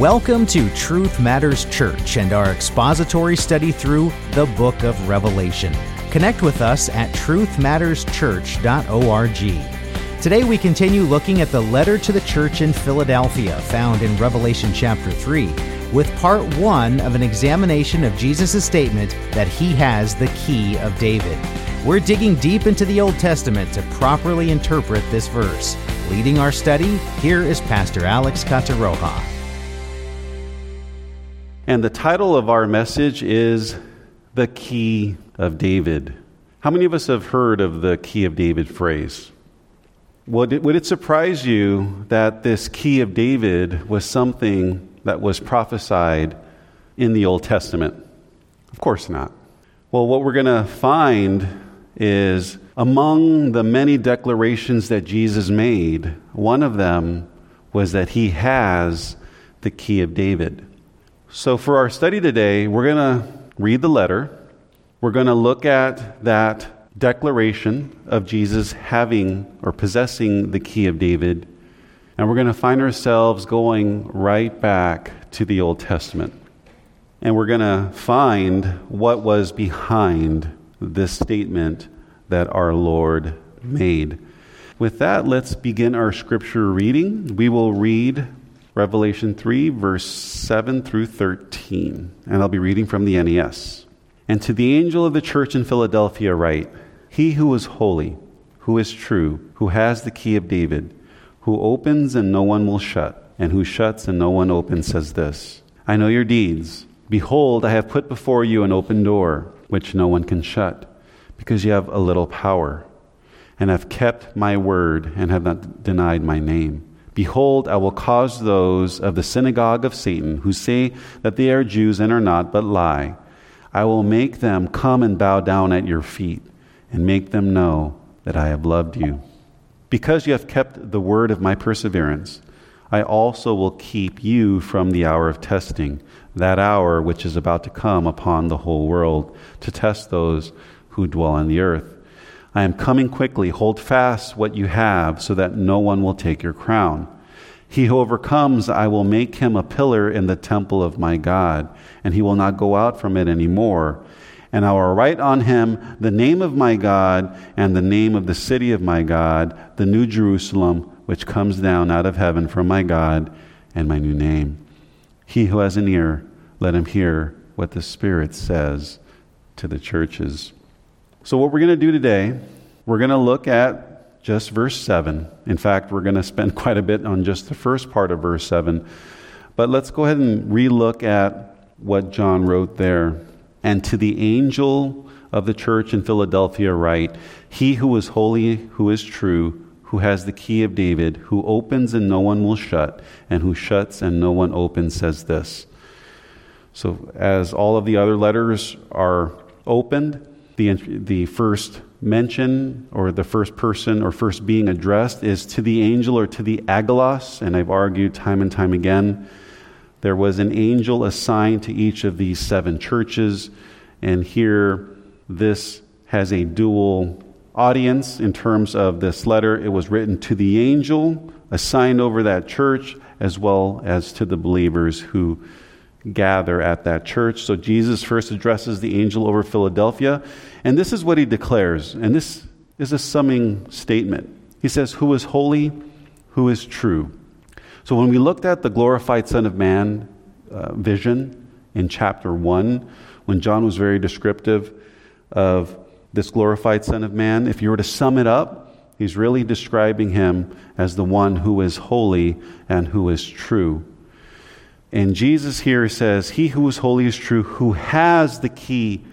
Welcome to Truth Matters Church and our expository study through the book of Revelation. Connect with us at truthmatterschurch.org. Today we continue looking at the letter to the church in Philadelphia found in Revelation chapter 3 with part 1 of an examination of Jesus' statement that he has the key of David. We're digging deep into the Old Testament to properly interpret this verse. Leading our study, here is Pastor Alex Cataroja. And the title of our message is The Key of David. How many of us have heard of the Key of David phrase? Would it, would it surprise you that this Key of David was something that was prophesied in the Old Testament? Of course not. Well, what we're going to find is among the many declarations that Jesus made, one of them was that he has the key of David. So, for our study today, we're going to read the letter. We're going to look at that declaration of Jesus having or possessing the key of David. And we're going to find ourselves going right back to the Old Testament. And we're going to find what was behind this statement that our Lord made. With that, let's begin our scripture reading. We will read Revelation 3, verse 7 through 13. And I'll be reading from the NAS. And to the angel of the church in Philadelphia, write He who is holy, who is true, who has the key of David, who opens and no one will shut, and who shuts and no one opens, says this I know your deeds. Behold, I have put before you an open door, which no one can shut, because you have a little power, and have kept my word, and have not denied my name. Behold, I will cause those of the synagogue of Satan who say that they are Jews and are not, but lie. I will make them come and bow down at your feet and make them know that I have loved you. Because you have kept the word of my perseverance, I also will keep you from the hour of testing, that hour which is about to come upon the whole world to test those who dwell on the earth. I am coming quickly. Hold fast what you have, so that no one will take your crown. He who overcomes, I will make him a pillar in the temple of my God, and he will not go out from it any more. And I will write on him the name of my God and the name of the city of my God, the new Jerusalem, which comes down out of heaven from my God, and my new name. He who has an ear, let him hear what the Spirit says to the churches. So, what we're going to do today, we're going to look at just verse 7. In fact, we're going to spend quite a bit on just the first part of verse 7. But let's go ahead and relook at what John wrote there. And to the angel of the church in Philadelphia, write He who is holy, who is true, who has the key of David, who opens and no one will shut, and who shuts and no one opens, says this. So, as all of the other letters are opened, the, the first mention or the first person or first being addressed is to the angel or to the angelos, and I've argued time and time again. There was an angel assigned to each of these seven churches, and here this has a dual audience in terms of this letter. It was written to the angel assigned over that church as well as to the believers who gather at that church. So Jesus first addresses the angel over Philadelphia, and this is what he declares. And this is a summing statement. He says, Who is holy? Who is true? So when we looked at the glorified Son of Man uh, vision in chapter 1, when John was very descriptive of this glorified Son of Man, if you were to sum it up, he's really describing him as the one who is holy and who is true. And Jesus here says, He who is holy is true, who has the key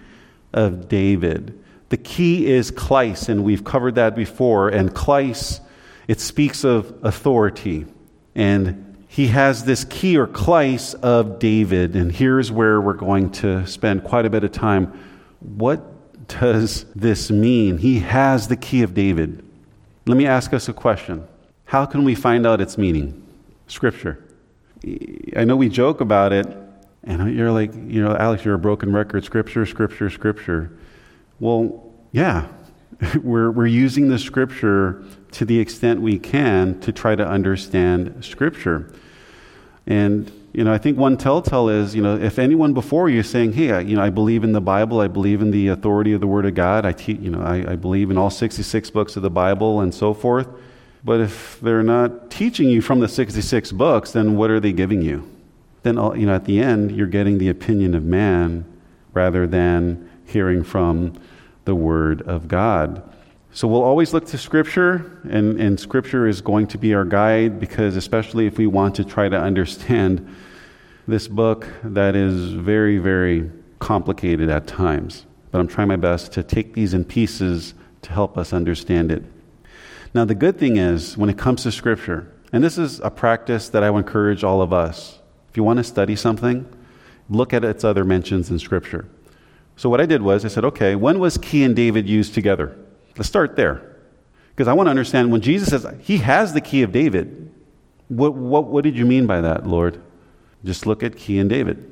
of David. The key is Kleis, and we've covered that before. And Kleis, it speaks of authority. And he has this key or Kleis of David. And here's where we're going to spend quite a bit of time. What does this mean? He has the key of David. Let me ask us a question How can we find out its meaning? Scripture. I know we joke about it, and you're like, you know, Alex, you're a broken record. Scripture, scripture, scripture. Well, yeah, we're, we're using the scripture to the extent we can to try to understand scripture. And, you know, I think one telltale is, you know, if anyone before you is saying, hey, I, you know, I believe in the Bible, I believe in the authority of the Word of God, I, te- you know, I, I believe in all 66 books of the Bible and so forth. But if they're not teaching you from the 66 books, then what are they giving you? Then, uh, you know, at the end, you're getting the opinion of man rather than hearing from the Word of God. So we'll always look to Scripture, and, and Scripture is going to be our guide because, especially if we want to try to understand this book that is very, very complicated at times. But I'm trying my best to take these in pieces to help us understand it. Now, the good thing is, when it comes to Scripture, and this is a practice that I would encourage all of us, if you want to study something, look at its other mentions in Scripture. So, what I did was, I said, okay, when was key and David used together? Let's start there. Because I want to understand when Jesus says he has the key of David, what, what, what did you mean by that, Lord? Just look at key and David.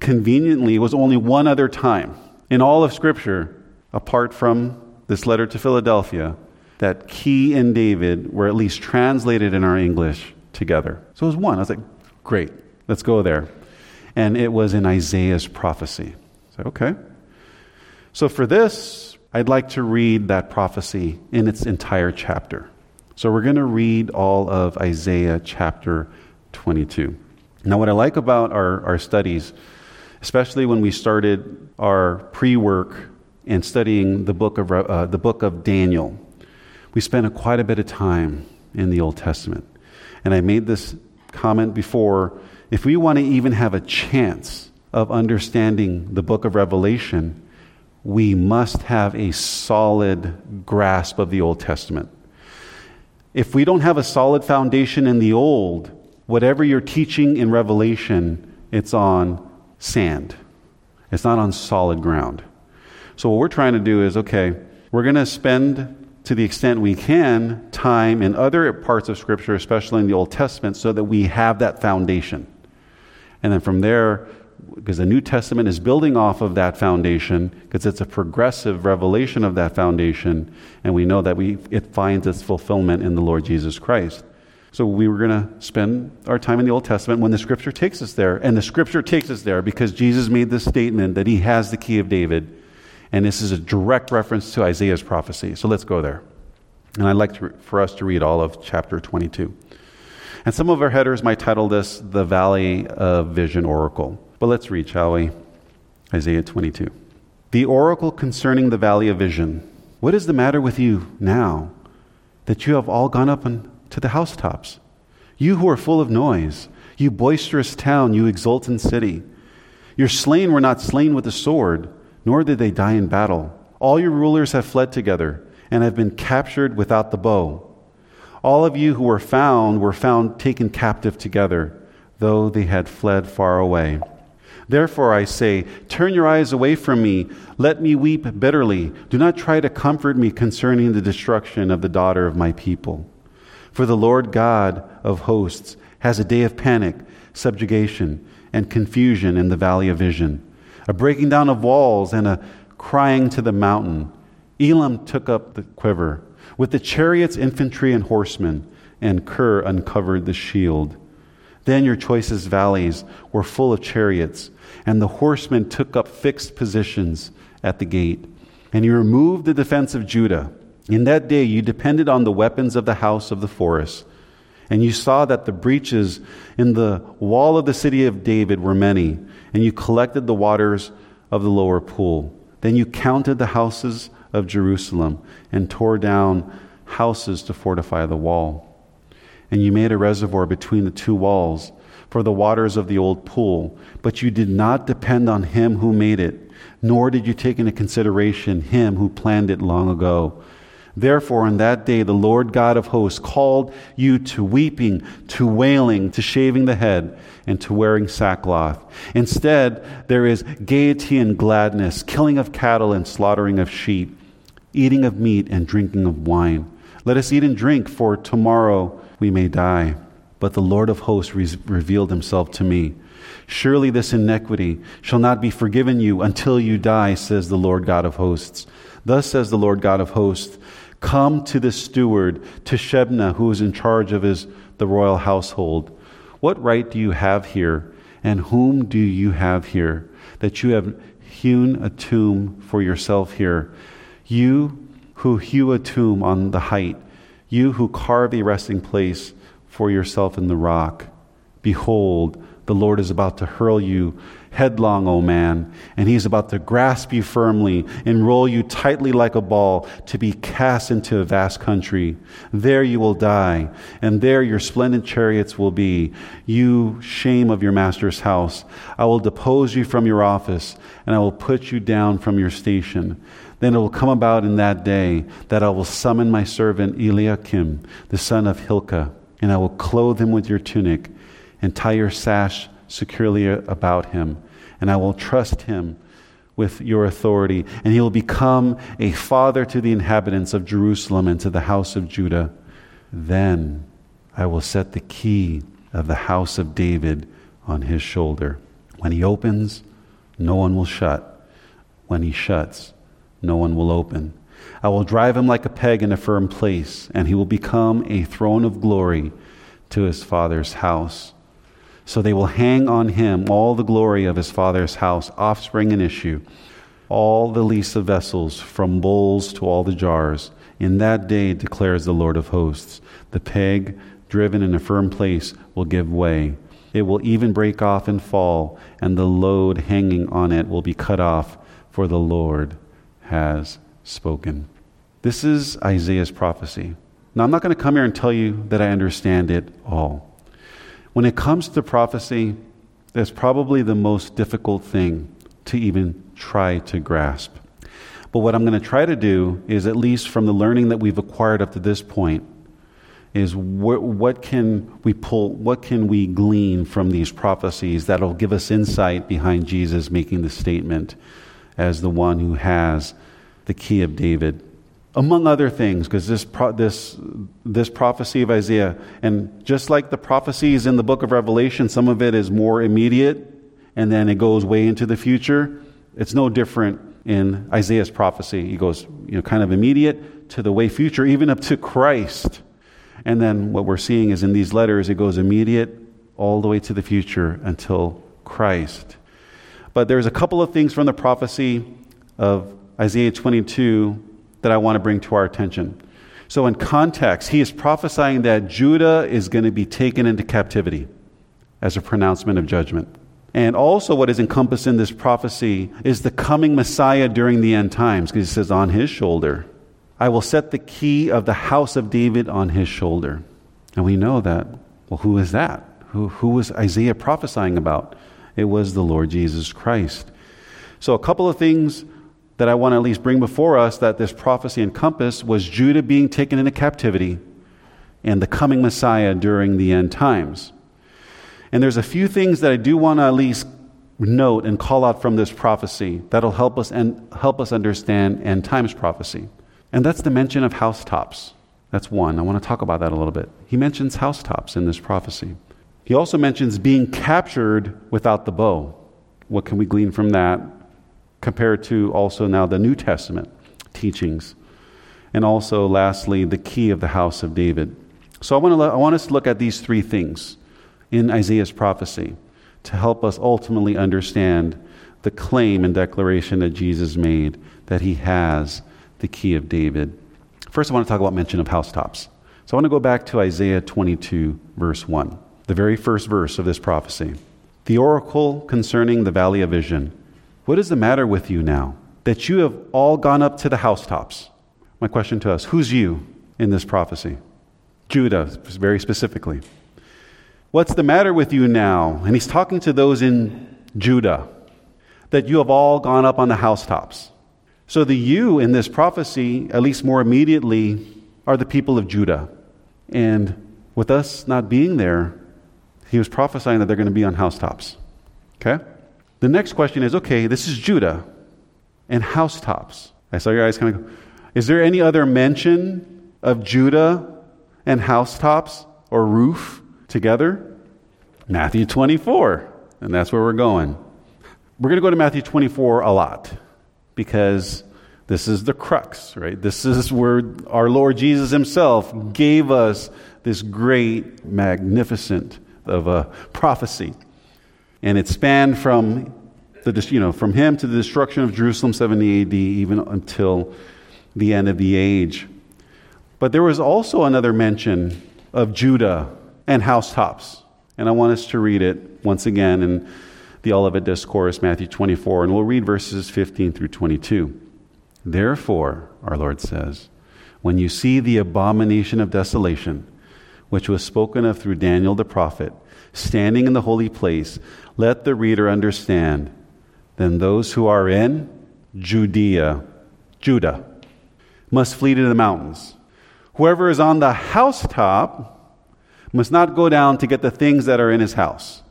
Conveniently, it was only one other time in all of Scripture, apart from this letter to Philadelphia, that key and David were at least translated in our English together. So it was one. I was like, great, let's go there. And it was in Isaiah's prophecy. Said, okay. So for this, I'd like to read that prophecy in its entire chapter. So we're going to read all of Isaiah chapter 22. Now, what I like about our, our studies, especially when we started our pre work and studying the book, of, uh, the book of Daniel, we spent a, quite a bit of time in the Old Testament. And I made this comment before if we want to even have a chance of understanding the book of Revelation, we must have a solid grasp of the Old Testament. If we don't have a solid foundation in the Old, whatever you're teaching in Revelation, it's on sand. It's not on solid ground. So, what we're trying to do is okay, we're going to spend, to the extent we can, time in other parts of Scripture, especially in the Old Testament, so that we have that foundation. And then from there, because the New Testament is building off of that foundation, because it's a progressive revelation of that foundation, and we know that we, it finds its fulfillment in the Lord Jesus Christ. So we were going to spend our time in the Old Testament when the Scripture takes us there. And the Scripture takes us there because Jesus made this statement that he has the key of David. And this is a direct reference to Isaiah's prophecy. So let's go there. And I'd like to, for us to read all of chapter 22. And some of our headers might title this The Valley of Vision Oracle. But let's read, shall we? Isaiah 22. The oracle concerning the valley of vision. What is the matter with you now that you have all gone up to the housetops? You who are full of noise, you boisterous town, you exultant city. Your slain were not slain with the sword, nor did they die in battle. All your rulers have fled together and have been captured without the bow. All of you who were found were found taken captive together, though they had fled far away. Therefore, I say, turn your eyes away from me. Let me weep bitterly. Do not try to comfort me concerning the destruction of the daughter of my people. For the Lord God of hosts has a day of panic, subjugation, and confusion in the valley of vision, a breaking down of walls and a crying to the mountain. Elam took up the quiver. With the chariots, infantry, and horsemen, and Kir uncovered the shield. Then your choicest valleys were full of chariots, and the horsemen took up fixed positions at the gate. And you removed the defense of Judah. In that day you depended on the weapons of the house of the forest. And you saw that the breaches in the wall of the city of David were many, and you collected the waters of the lower pool. Then you counted the houses of Jerusalem and tore down houses to fortify the wall and you made a reservoir between the two walls for the waters of the old pool. But you did not depend on him who made it, nor did you take into consideration him who planned it long ago. Therefore, in that day, the Lord God of hosts called you to weeping, to wailing, to shaving the head, and to wearing sackcloth. Instead, there is gaiety and gladness, killing of cattle and slaughtering of sheep, eating of meat and drinking of wine. Let us eat and drink, for tomorrow we may die. But the Lord of hosts re- revealed himself to me. Surely this iniquity shall not be forgiven you until you die, says the Lord God of hosts. Thus says the Lord God of hosts Come to the steward, to Shebna, who is in charge of his, the royal household. What right do you have here? And whom do you have here? That you have hewn a tomb for yourself here. You who hew a tomb on the height, you who carve a resting place for yourself in the rock. Behold, the Lord is about to hurl you headlong, O man, and he's about to grasp you firmly and roll you tightly like a ball to be cast into a vast country. There you will die, and there your splendid chariots will be. You shame of your master's house. I will depose you from your office, and I will put you down from your station. Then it will come about in that day that I will summon my servant Eliakim, the son of Hilkiah, and I will clothe him with your tunic and tie your sash securely about him, and I will trust him with your authority, and he will become a father to the inhabitants of Jerusalem and to the house of Judah. Then I will set the key of the house of David on his shoulder. When he opens, no one will shut. When he shuts, no one will open. I will drive him like a peg in a firm place, and he will become a throne of glory to his father's house. So they will hang on him all the glory of his father's house, offspring and issue, all the lease of vessels, from bowls to all the jars. In that day, declares the Lord of hosts, the peg driven in a firm place will give way. It will even break off and fall, and the load hanging on it will be cut off, for the Lord has spoken. This is Isaiah's prophecy. Now, I'm not going to come here and tell you that I understand it all. When it comes to prophecy, that's probably the most difficult thing to even try to grasp. But what I'm going to try to do is, at least from the learning that we've acquired up to this point, is wh- what can we pull, what can we glean from these prophecies that'll give us insight behind Jesus making the statement as the one who has the key of David among other things, because this, pro- this, this prophecy of Isaiah, and just like the prophecies in the book of Revelation, some of it is more immediate and then it goes way into the future. It's no different in Isaiah's prophecy. He goes, you know, kind of immediate to the way future, even up to Christ. And then what we're seeing is in these letters, it goes immediate all the way to the future until Christ. But there's a couple of things from the prophecy of Isaiah 22 that I want to bring to our attention. So, in context, he is prophesying that Judah is going to be taken into captivity as a pronouncement of judgment. And also, what is encompassed in this prophecy is the coming Messiah during the end times, because he says, On his shoulder, I will set the key of the house of David on his shoulder. And we know that. Well, who is that? Who, who was Isaiah prophesying about? It was the Lord Jesus Christ. So, a couple of things that I want to at least bring before us that this prophecy encompassed was Judah being taken into captivity and the coming Messiah during the end times. And there's a few things that I do want to at least note and call out from this prophecy that'll help us and help us understand end times prophecy. And that's the mention of housetops. That's one. I want to talk about that a little bit. He mentions housetops in this prophecy. He also mentions being captured without the bow. What can we glean from that? Compared to also now the New Testament teachings. And also, lastly, the key of the house of David. So I want, to, I want us to look at these three things in Isaiah's prophecy to help us ultimately understand the claim and declaration that Jesus made that he has the key of David. First, I want to talk about mention of housetops. So I want to go back to Isaiah 22, verse 1, the very first verse of this prophecy. The oracle concerning the valley of vision. What is the matter with you now that you have all gone up to the housetops? My question to us who's you in this prophecy? Judah, very specifically. What's the matter with you now? And he's talking to those in Judah that you have all gone up on the housetops. So the you in this prophecy, at least more immediately, are the people of Judah. And with us not being there, he was prophesying that they're going to be on housetops. Okay? The next question is okay, this is Judah and housetops. I saw your eyes kind of go. Is there any other mention of Judah and housetops or roof together? Matthew 24. And that's where we're going. We're going to go to Matthew 24 a lot because this is the crux, right? This is where our Lord Jesus Himself gave us this great, magnificent of a prophecy. And it spanned from, the, you know, from him to the destruction of Jerusalem 70 AD, even until the end of the age. But there was also another mention of Judah and housetops. And I want us to read it once again in the Olivet Discourse, Matthew 24, and we'll read verses 15 through 22. Therefore, our Lord says, when you see the abomination of desolation, which was spoken of through Daniel the prophet, standing in the holy place, let the reader understand. Then those who are in Judea, Judah, must flee to the mountains. Whoever is on the housetop must not go down to get the things that are in his house.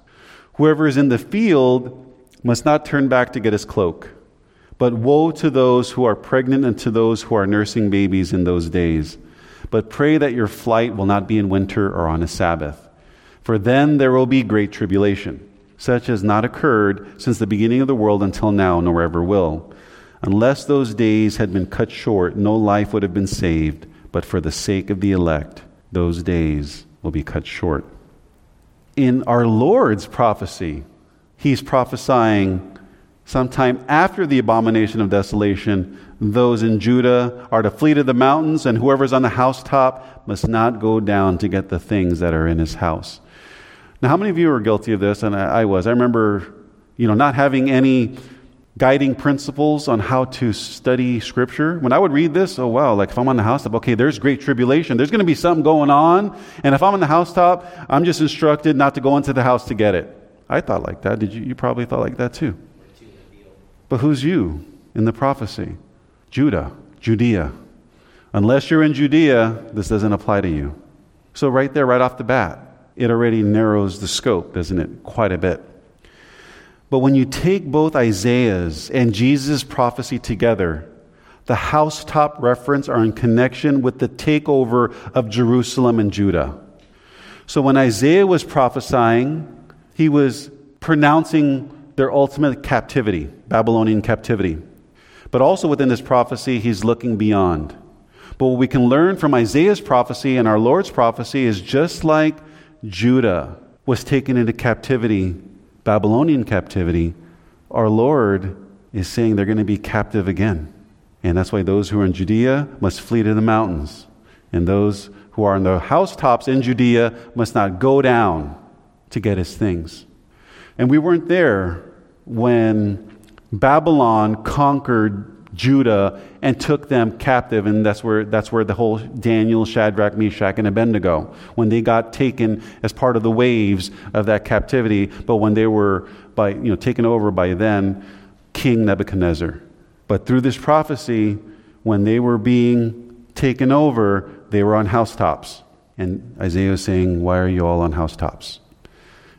Whoever is in the field must not turn back to get his cloak. But woe to those who are pregnant and to those who are nursing babies in those days. But pray that your flight will not be in winter or on a Sabbath. For then there will be great tribulation, such as not occurred since the beginning of the world until now, nor ever will. Unless those days had been cut short, no life would have been saved, but for the sake of the elect, those days will be cut short. In our Lord's prophecy, he's prophesying sometime after the abomination of desolation, those in Judah are to flee to the mountains, and whoever's on the housetop must not go down to get the things that are in his house. Now, how many of you are guilty of this? And I, I was. I remember, you know, not having any guiding principles on how to study scripture. When I would read this, oh wow, like if I'm on the housetop, okay, there's great tribulation. There's going to be something going on. And if I'm on the housetop, I'm just instructed not to go into the house to get it. I thought like that. Did you? You probably thought like that too. But who's you in the prophecy? Judah, Judea. Unless you're in Judea, this doesn't apply to you. So, right there, right off the bat, it already narrows the scope, doesn't it? Quite a bit. But when you take both Isaiah's and Jesus' prophecy together, the housetop reference are in connection with the takeover of Jerusalem and Judah. So when Isaiah was prophesying, he was pronouncing their ultimate captivity, Babylonian captivity. But also within this prophecy, he's looking beyond. But what we can learn from Isaiah's prophecy and our Lord's prophecy is just like Judah was taken into captivity Babylonian captivity, our Lord is saying they're going to be captive again. And that's why those who are in Judea must flee to the mountains. And those who are on the housetops in Judea must not go down to get his things. And we weren't there when Babylon conquered Judah and took them captive. And that's where, that's where the whole Daniel, Shadrach, Meshach, and Abednego, when they got taken as part of the waves of that captivity, but when they were by, you know, taken over by then King Nebuchadnezzar. But through this prophecy, when they were being taken over, they were on housetops. And Isaiah was saying, Why are you all on housetops?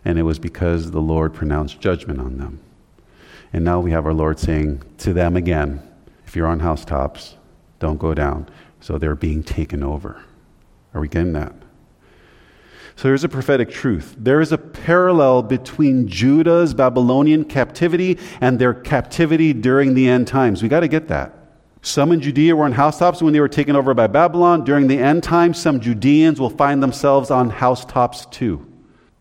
And it was because the Lord pronounced judgment on them. And now we have our Lord saying to them again, if you're on housetops, don't go down. So they're being taken over. Are we getting that? So there's a prophetic truth. There is a parallel between Judah's Babylonian captivity and their captivity during the end times. We got to get that. Some in Judea were on housetops when they were taken over by Babylon. During the end times, some Judeans will find themselves on housetops too.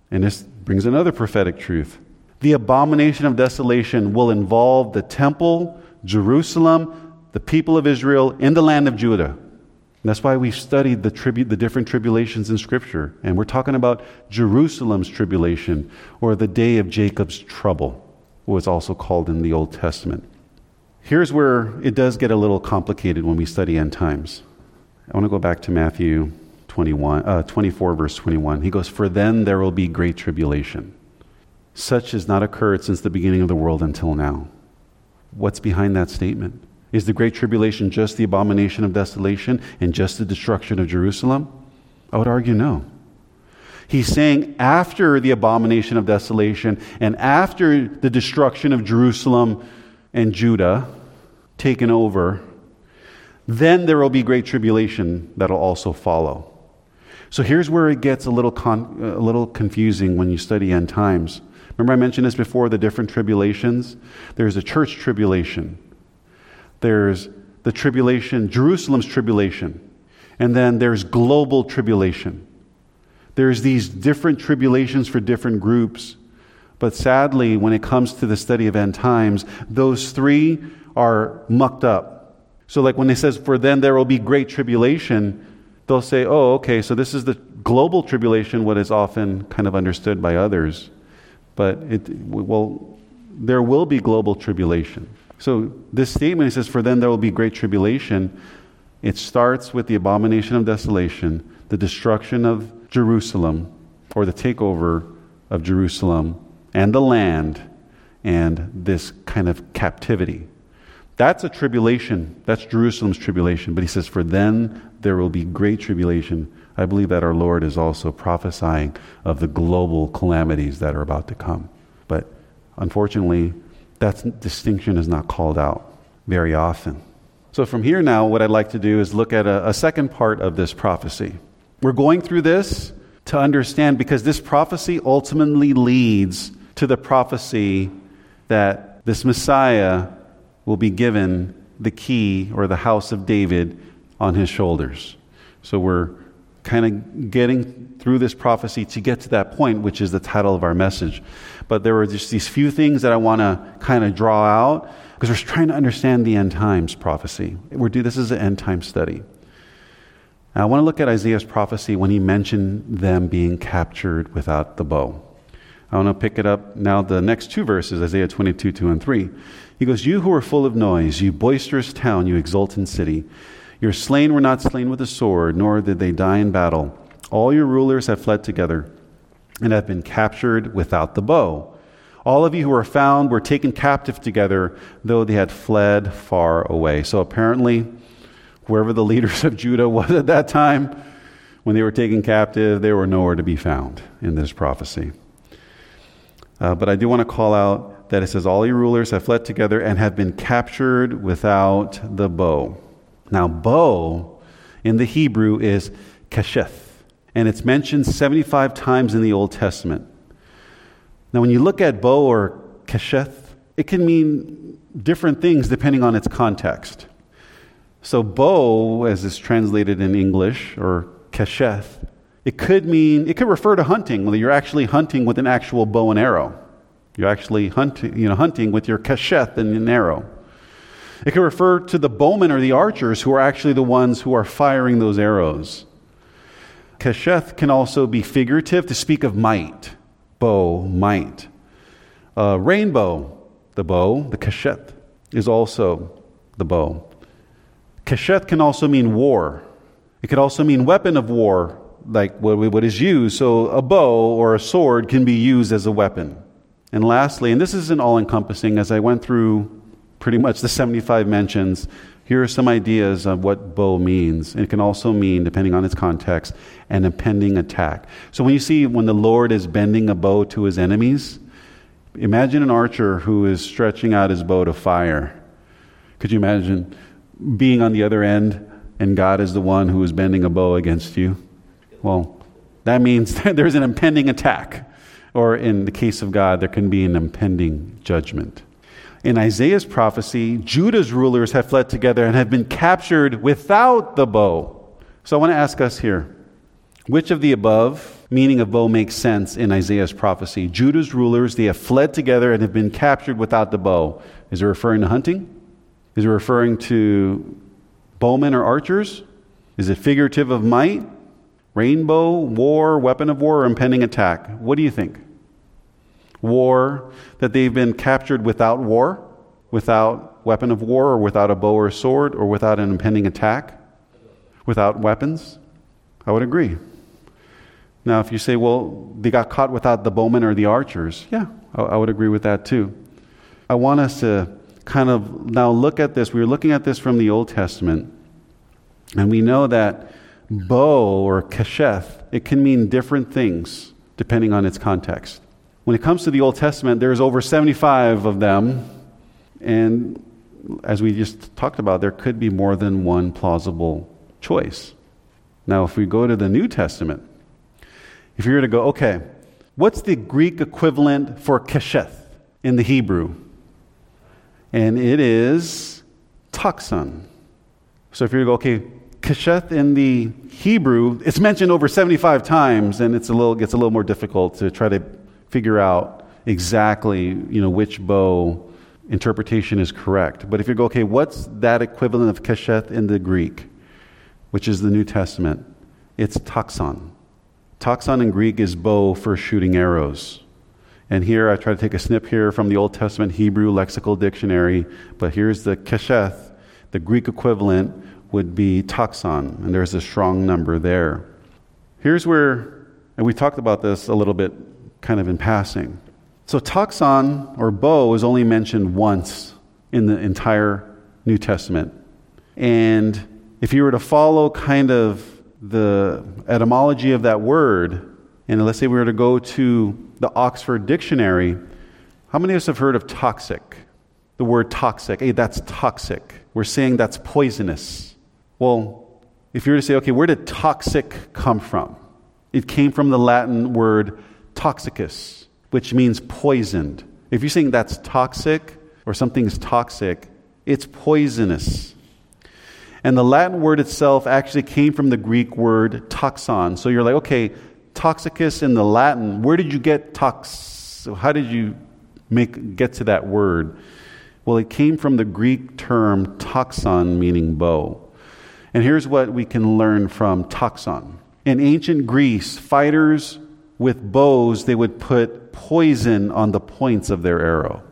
And this brings another prophetic truth. The abomination of desolation will involve the temple, Jerusalem, the people of Israel in the land of Judah. And that's why we've studied the, tribu- the different tribulations in Scripture. And we're talking about Jerusalem's tribulation or the day of Jacob's trouble, was also called in the Old Testament. Here's where it does get a little complicated when we study end times. I want to go back to Matthew 21, uh, 24, verse 21. He goes, For then there will be great tribulation. Such has not occurred since the beginning of the world until now. What's behind that statement? Is the Great Tribulation just the abomination of desolation and just the destruction of Jerusalem? I would argue no. He's saying after the abomination of desolation and after the destruction of Jerusalem and Judah taken over, then there will be great tribulation that'll also follow. So here's where it gets a little, con- a little confusing when you study end times. Remember, I mentioned this before the different tribulations? There's a church tribulation, there's the tribulation, Jerusalem's tribulation, and then there's global tribulation. There's these different tribulations for different groups. But sadly, when it comes to the study of end times, those three are mucked up. So, like when it says, For then there will be great tribulation, they'll say, Oh, okay, so this is the global tribulation, what is often kind of understood by others. But it, well, there will be global tribulation. So, this statement, says, For then there will be great tribulation, it starts with the abomination of desolation, the destruction of Jerusalem, or the takeover of Jerusalem and the land, and this kind of captivity. That's a tribulation. That's Jerusalem's tribulation. But he says, For then there will be great tribulation. I believe that our Lord is also prophesying of the global calamities that are about to come. But unfortunately, that distinction is not called out very often. So, from here now, what I'd like to do is look at a, a second part of this prophecy. We're going through this to understand because this prophecy ultimately leads to the prophecy that this Messiah will be given the key or the house of David on his shoulders. So we're kind of getting through this prophecy to get to that point, which is the title of our message. But there were just these few things that I want to kind of draw out because we're trying to understand the end times prophecy. We're do this is an end time study. Now, I want to look at Isaiah's prophecy when he mentioned them being captured without the bow. I want to pick it up now, the next two verses, Isaiah 22, 2 and 3. He goes, You who are full of noise, you boisterous town, you exultant city, your slain were not slain with a sword, nor did they die in battle. All your rulers have fled together and have been captured without the bow. All of you who were found were taken captive together, though they had fled far away. So apparently, wherever the leaders of Judah was at that time, when they were taken captive, they were nowhere to be found in this prophecy. Uh, but I do want to call out that it says, All your rulers have fled together and have been captured without the bow. Now, bow in the Hebrew is kesheth, and it's mentioned 75 times in the Old Testament. Now, when you look at bow or kesheth, it can mean different things depending on its context. So, bow, as is translated in English, or kesheth, it could mean, it could refer to hunting, whether you're actually hunting with an actual bow and arrow. You're actually hunting, you know, hunting with your kesheth and an arrow. It could refer to the bowmen or the archers who are actually the ones who are firing those arrows. Kesheth can also be figurative to speak of might, bow, might. Uh, rainbow, the bow, the kesheth, is also the bow. Kesheth can also mean war. It could also mean weapon of war, like what is used. So a bow or a sword can be used as a weapon. And lastly, and this isn't all encompassing, as I went through pretty much the 75 mentions, here are some ideas of what bow means. It can also mean, depending on its context, an impending attack. So when you see when the Lord is bending a bow to his enemies, imagine an archer who is stretching out his bow to fire. Could you imagine being on the other end and God is the one who is bending a bow against you? Well, that means there's an impending attack. Or in the case of God, there can be an impending judgment. In Isaiah's prophecy, Judah's rulers have fled together and have been captured without the bow. So I want to ask us here which of the above meaning of bow makes sense in Isaiah's prophecy? Judah's rulers, they have fled together and have been captured without the bow. Is it referring to hunting? Is it referring to bowmen or archers? Is it figurative of might? Rainbow, war, weapon of war, or impending attack? What do you think? War, that they've been captured without war, without weapon of war, or without a bow or sword, or without an impending attack, without weapons? I would agree. Now, if you say, well, they got caught without the bowmen or the archers, yeah, I, I would agree with that too. I want us to kind of now look at this. We were looking at this from the Old Testament, and we know that bow or kesheth, it can mean different things depending on its context. When it comes to the Old Testament, there's over 75 of them, and as we just talked about, there could be more than one plausible choice. Now, if we go to the New Testament, if you were to go, okay, what's the Greek equivalent for kesheth in the Hebrew? and it is toxon. So if you were to go, okay, Kesheth in the Hebrew, it's mentioned over 75 times, and it's a little, gets a little more difficult to try to figure out exactly you know, which bow interpretation is correct. But if you go, okay, what's that equivalent of Kesheth in the Greek, which is the New Testament? It's toxon. Toxon in Greek is bow for shooting arrows. And here I try to take a snip here from the Old Testament Hebrew lexical dictionary, but here's the kesheth. The Greek equivalent would be toxon, and there's a strong number there. Here's where, and we talked about this a little bit kind of in passing. So toxon or bow is only mentioned once in the entire New Testament. And if you were to follow kind of the etymology of that word, and let's say we were to go to the Oxford Dictionary, how many of us have heard of toxic? The word toxic. Hey, that's toxic. We're saying that's poisonous. Well, if you were to say, okay, where did toxic come from? It came from the Latin word toxicus, which means poisoned. If you're saying that's toxic or something's toxic, it's poisonous. And the Latin word itself actually came from the Greek word toxon. So you're like, okay, toxicus in the Latin, where did you get tox? How did you make, get to that word? Well, it came from the Greek term toxon, meaning bow. And here's what we can learn from toxon. In ancient Greece, fighters with bows, they would put poison on the points of their arrow.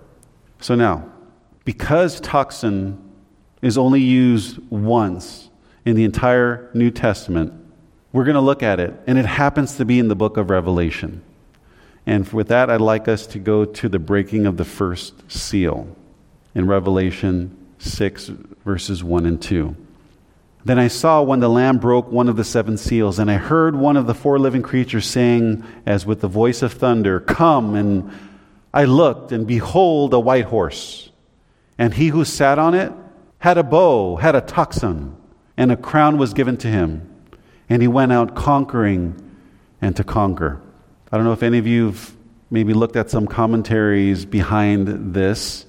So now, because toxon is only used once in the entire New Testament, we're going to look at it, and it happens to be in the book of Revelation. And with that, I'd like us to go to the breaking of the first seal in Revelation 6, verses 1 and 2. Then I saw when the Lamb broke one of the seven seals, and I heard one of the four living creatures saying, as with the voice of thunder, Come! And I looked, and behold, a white horse. And he who sat on it had a bow, had a toxon, and a crown was given to him and he went out conquering and to conquer. I don't know if any of you have maybe looked at some commentaries behind this.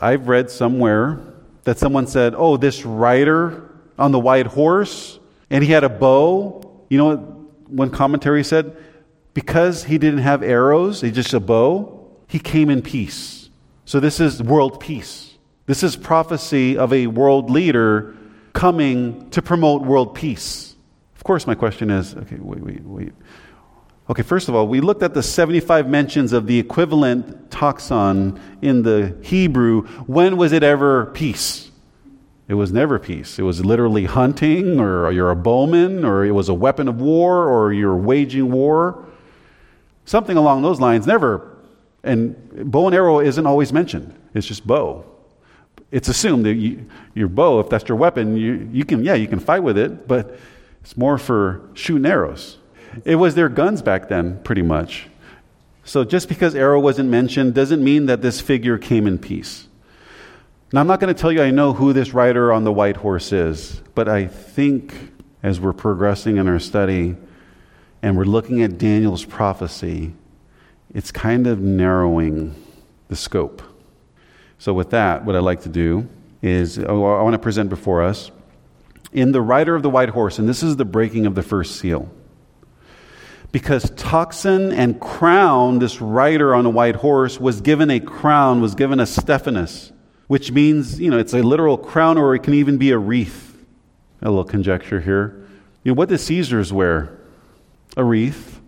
I've read somewhere that someone said, Oh, this rider on the white horse, and he had a bow. You know what one commentary said? Because he didn't have arrows, he just a bow, he came in peace. So this is world peace. This is prophecy of a world leader coming to promote world peace. Of course, my question is okay, wait, wait, wait. Okay, first of all, we looked at the 75 mentions of the equivalent toxon in the Hebrew. When was it ever peace? It was never peace. It was literally hunting, or you're a bowman, or it was a weapon of war, or you're waging war. Something along those lines, never. And bow and arrow isn't always mentioned, it's just bow it's assumed that you, your bow, if that's your weapon, you, you can, yeah, you can fight with it, but it's more for shooting arrows. It was their guns back then, pretty much. So just because arrow wasn't mentioned doesn't mean that this figure came in peace. Now, I'm not going to tell you I know who this rider on the white horse is, but I think as we're progressing in our study and we're looking at Daniel's prophecy, it's kind of narrowing the scope. So, with that, what I'd like to do is oh, I want to present before us in the rider of the white horse, and this is the breaking of the first seal. Because Toxin and crown, this rider on a white horse, was given a crown, was given a Stephanos, which means, you know, it's a literal crown or it can even be a wreath. A little conjecture here. You know, what did Caesars wear? A wreath.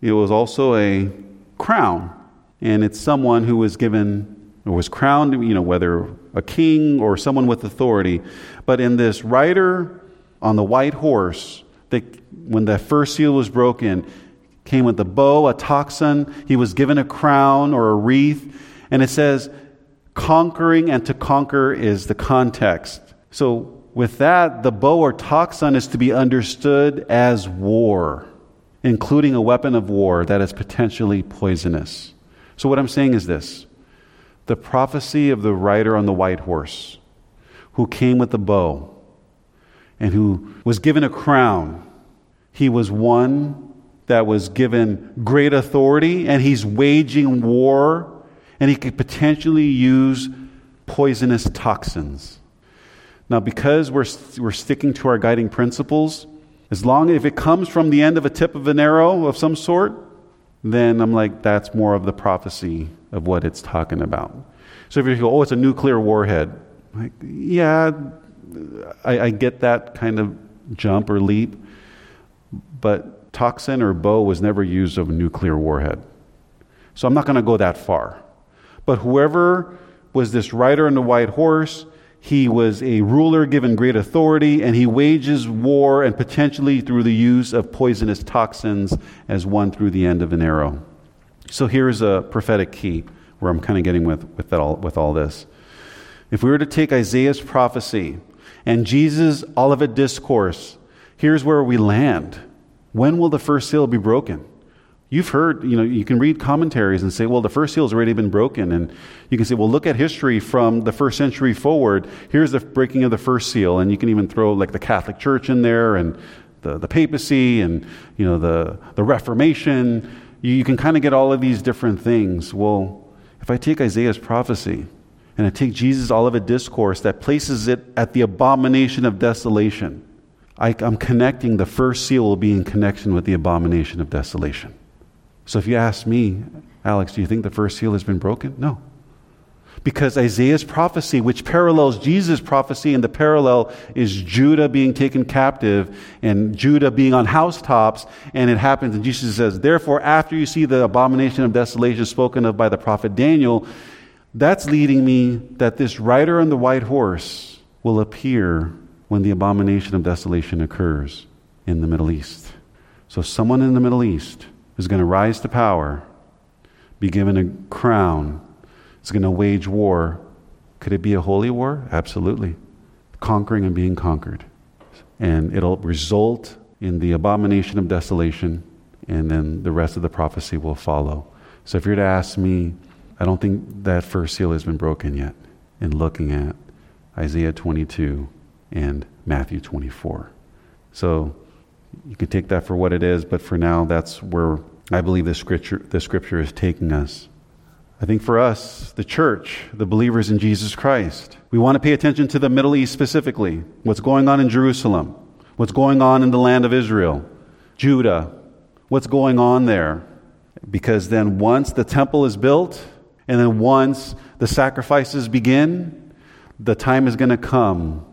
It was also a crown, and it's someone who was given or was crowned, you know, whether a king or someone with authority. But in this rider on the white horse, when the first seal was broken, came with a bow, a toxin. He was given a crown or a wreath. And it says, conquering and to conquer is the context. So, with that, the bow or toxin is to be understood as war, including a weapon of war that is potentially poisonous. So, what I'm saying is this the prophecy of the rider on the white horse who came with the bow and who was given a crown. He was one that was given great authority and he's waging war and he could potentially use poisonous toxins. Now, because we're, we're sticking to our guiding principles, as long as if it comes from the end of a tip of an arrow of some sort, then I'm like, that's more of the prophecy of what it's talking about. So if you go, oh, it's a nuclear warhead, like, yeah, I, I get that kind of jump or leap, but toxon or bow was never used of a nuclear warhead. So I'm not going to go that far. But whoever was this rider on the white horse, he was a ruler given great authority, and he wages war and potentially through the use of poisonous toxins as one through the end of an arrow. So here's a prophetic key where I'm kind of getting with, with, all, with all this. If we were to take Isaiah's prophecy and Jesus' Olivet discourse, here's where we land. When will the first seal be broken? You've heard, you know, you can read commentaries and say, well, the first seal has already been broken. And you can say, well, look at history from the first century forward. Here's the breaking of the first seal. And you can even throw like the Catholic Church in there and the, the papacy and, you know, the, the Reformation. You, you can kind of get all of these different things. Well, if I take Isaiah's prophecy and I take Jesus' Olivet discourse that places it at the abomination of desolation, I, I'm connecting the first seal will be in connection with the abomination of desolation. So if you ask me, Alex, do you think the first seal has been broken? No. Because Isaiah's prophecy, which parallels Jesus' prophecy, and the parallel is Judah being taken captive and Judah being on housetops, and it happens, and Jesus says, Therefore, after you see the abomination of desolation spoken of by the prophet Daniel, that's leading me that this rider on the white horse will appear when the abomination of desolation occurs in the Middle East. So, someone in the Middle East is going to rise to power, be given a crown, is going to wage war. Could it be a holy war? Absolutely. Conquering and being conquered. And it'll result in the abomination of desolation, and then the rest of the prophecy will follow. So if you're to ask me, I don't think that first seal has been broken yet in looking at Isaiah 22 and Matthew 24. So you can take that for what it is, but for now, that's where I believe the scripture, the scripture is taking us. I think for us, the church, the believers in Jesus Christ, we want to pay attention to the Middle East specifically. What's going on in Jerusalem? What's going on in the land of Israel? Judah? What's going on there? Because then once the temple is built, and then once the sacrifices begin, the time is going to come,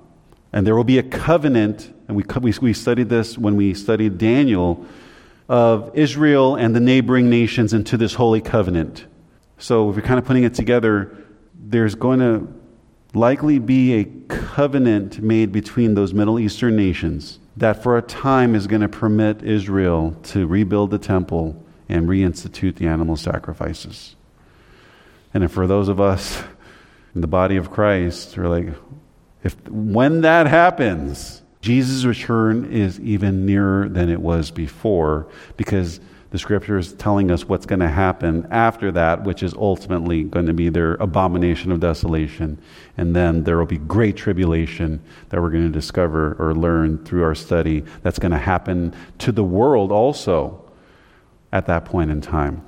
and there will be a covenant. And we, we, we studied this when we studied Daniel of Israel and the neighboring nations into this holy covenant. So, if you're kind of putting it together, there's going to likely be a covenant made between those Middle Eastern nations that for a time is going to permit Israel to rebuild the temple and reinstitute the animal sacrifices. And for those of us in the body of Christ, we're like, if when that happens, Jesus' return is even nearer than it was before because the scripture is telling us what's going to happen after that, which is ultimately going to be their abomination of desolation. And then there will be great tribulation that we're going to discover or learn through our study that's going to happen to the world also at that point in time.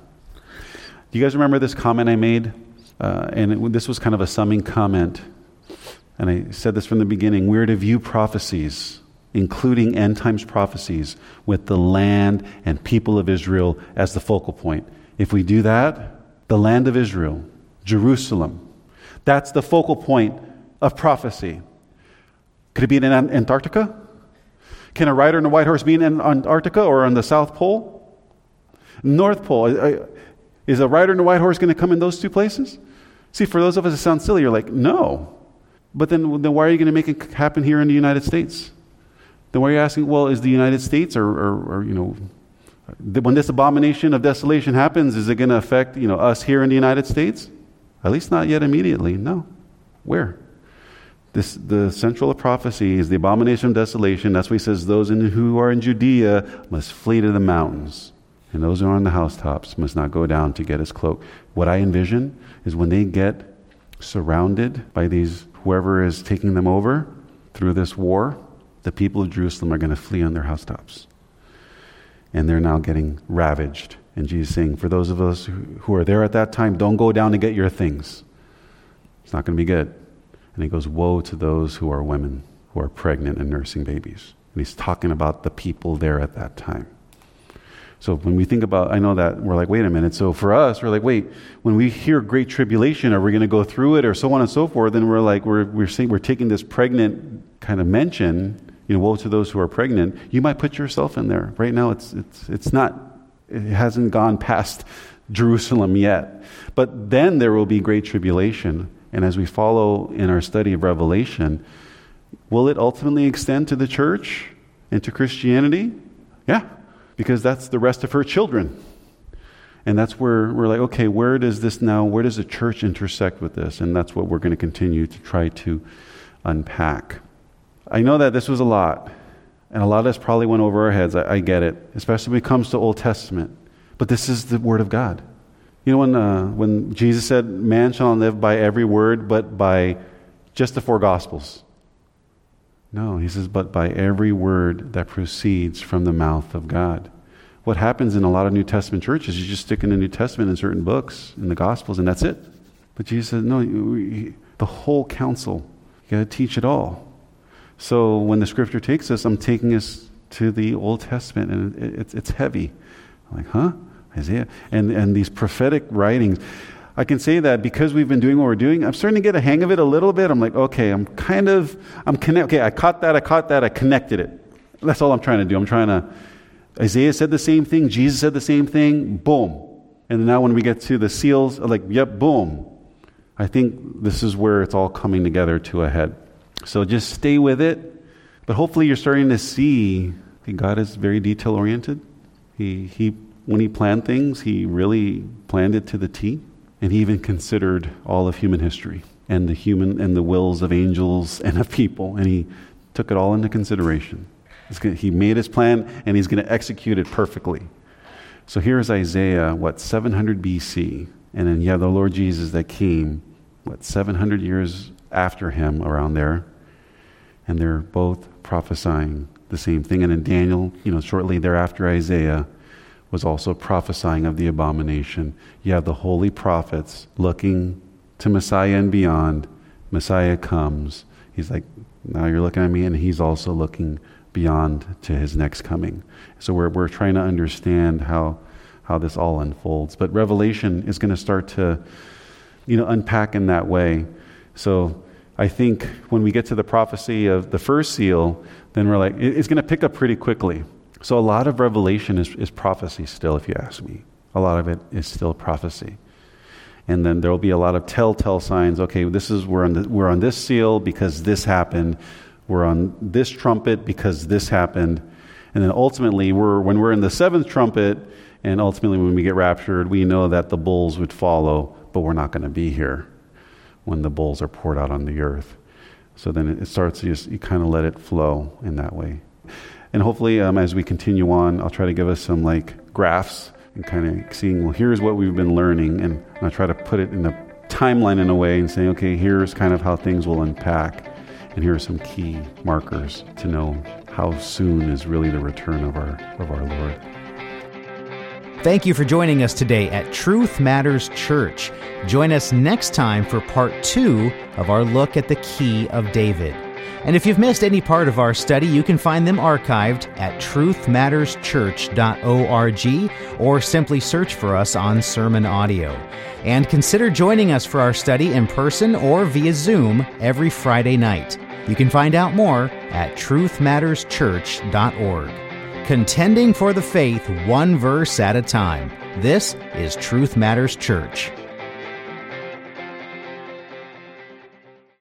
Do you guys remember this comment I made? Uh, and it, this was kind of a summing comment and I said this from the beginning, we're to view prophecies, including end times prophecies, with the land and people of Israel as the focal point. If we do that, the land of Israel, Jerusalem, that's the focal point of prophecy. Could it be in Antarctica? Can a rider on a white horse be in Antarctica or on the South Pole? North Pole. Is a rider on a white horse going to come in those two places? See, for those of us that sound silly, you're like, no. But then, then why are you going to make it happen here in the United States? Then why are you asking, well, is the United States or, or, or you know, when this abomination of desolation happens, is it going to affect, you know, us here in the United States? At least not yet immediately. No. Where? This, the central of prophecy is the abomination of desolation. That's why he says, those in, who are in Judea must flee to the mountains. And those who are on the housetops must not go down to get his cloak. What I envision is when they get surrounded by these whoever is taking them over through this war, the people of Jerusalem are going to flee on their housetops. And they're now getting ravaged. And Jesus saying, for those of us who are there at that time, don't go down to get your things. It's not going to be good. And he goes, Woe to those who are women, who are pregnant and nursing babies. And he's talking about the people there at that time. So when we think about, I know that we're like, wait a minute. So for us, we're like, wait, when we hear great tribulation, are we going to go through it or so on and so forth? Then we're like, we're, we're saying, we're taking this pregnant kind of mention, you know, woe to those who are pregnant. You might put yourself in there. Right now, it's, it's, it's not, it hasn't gone past Jerusalem yet. But then there will be great tribulation. And as we follow in our study of Revelation, will it ultimately extend to the church and to Christianity? Yeah, because that's the rest of her children. And that's where we're like, okay, where does this now, where does the church intersect with this? And that's what we're going to continue to try to unpack. I know that this was a lot, and a lot of this probably went over our heads. I, I get it, especially when it comes to Old Testament. But this is the Word of God. You know, when, uh, when Jesus said, Man shall not live by every word, but by just the four Gospels. No, he says, but by every word that proceeds from the mouth of God. What happens in a lot of New Testament churches, is you just stick in the New Testament in certain books, in the Gospels, and that's it. But Jesus said, no, the whole counsel, you got to teach it all. So when the scripture takes us, I'm taking us to the Old Testament, and it's, it's heavy. I'm like, huh? Isaiah. And, and these prophetic writings. I can say that because we've been doing what we're doing, I'm starting to get a hang of it a little bit. I'm like, okay, I'm kind of, I'm connect. Okay, I caught that, I caught that, I connected it. That's all I'm trying to do. I'm trying to. Isaiah said the same thing. Jesus said the same thing. Boom. And now when we get to the seals, I'm like, yep, boom. I think this is where it's all coming together to a head. So just stay with it. But hopefully you're starting to see that God is very detail oriented. He, he, when he planned things, he really planned it to the T. And he even considered all of human history and the human and the wills of angels and of people. And he took it all into consideration. He made his plan and he's going to execute it perfectly. So here's Isaiah, what, 700 BC. And then you have the Lord Jesus that came, what, 700 years after him around there. And they're both prophesying the same thing. And in Daniel, you know, shortly thereafter, Isaiah was also prophesying of the abomination. You have the holy prophets looking to Messiah and beyond. Messiah comes. He's like, now you're looking at me, and he's also looking beyond to his next coming. So we're, we're trying to understand how, how this all unfolds. But Revelation is going to start to, you know, unpack in that way. So I think when we get to the prophecy of the first seal, then we're like, it's going to pick up pretty quickly. So a lot of Revelation is, is prophecy still, if you ask me. A lot of it is still prophecy. And then there will be a lot of telltale signs. Okay, this is we're on, the, we're on this seal because this happened. We're on this trumpet because this happened. And then ultimately, we're, when we're in the seventh trumpet, and ultimately when we get raptured, we know that the bowls would follow, but we're not going to be here when the bowls are poured out on the earth. So then it starts, you, just, you kind of let it flow in that way. And hopefully, um, as we continue on, I'll try to give us some like graphs and kind of seeing, well, here's what we've been learning. And I'll try to put it in a timeline in a way and saying, okay, here's kind of how things will unpack. And here are some key markers to know how soon is really the return of our, of our Lord. Thank you for joining us today at Truth Matters Church. Join us next time for part two of our look at the Key of David. And if you've missed any part of our study, you can find them archived at truthmatterschurch.org or simply search for us on Sermon Audio. And consider joining us for our study in person or via Zoom every Friday night. You can find out more at truthmatterschurch.org. Contending for the faith one verse at a time. This is Truth Matters Church.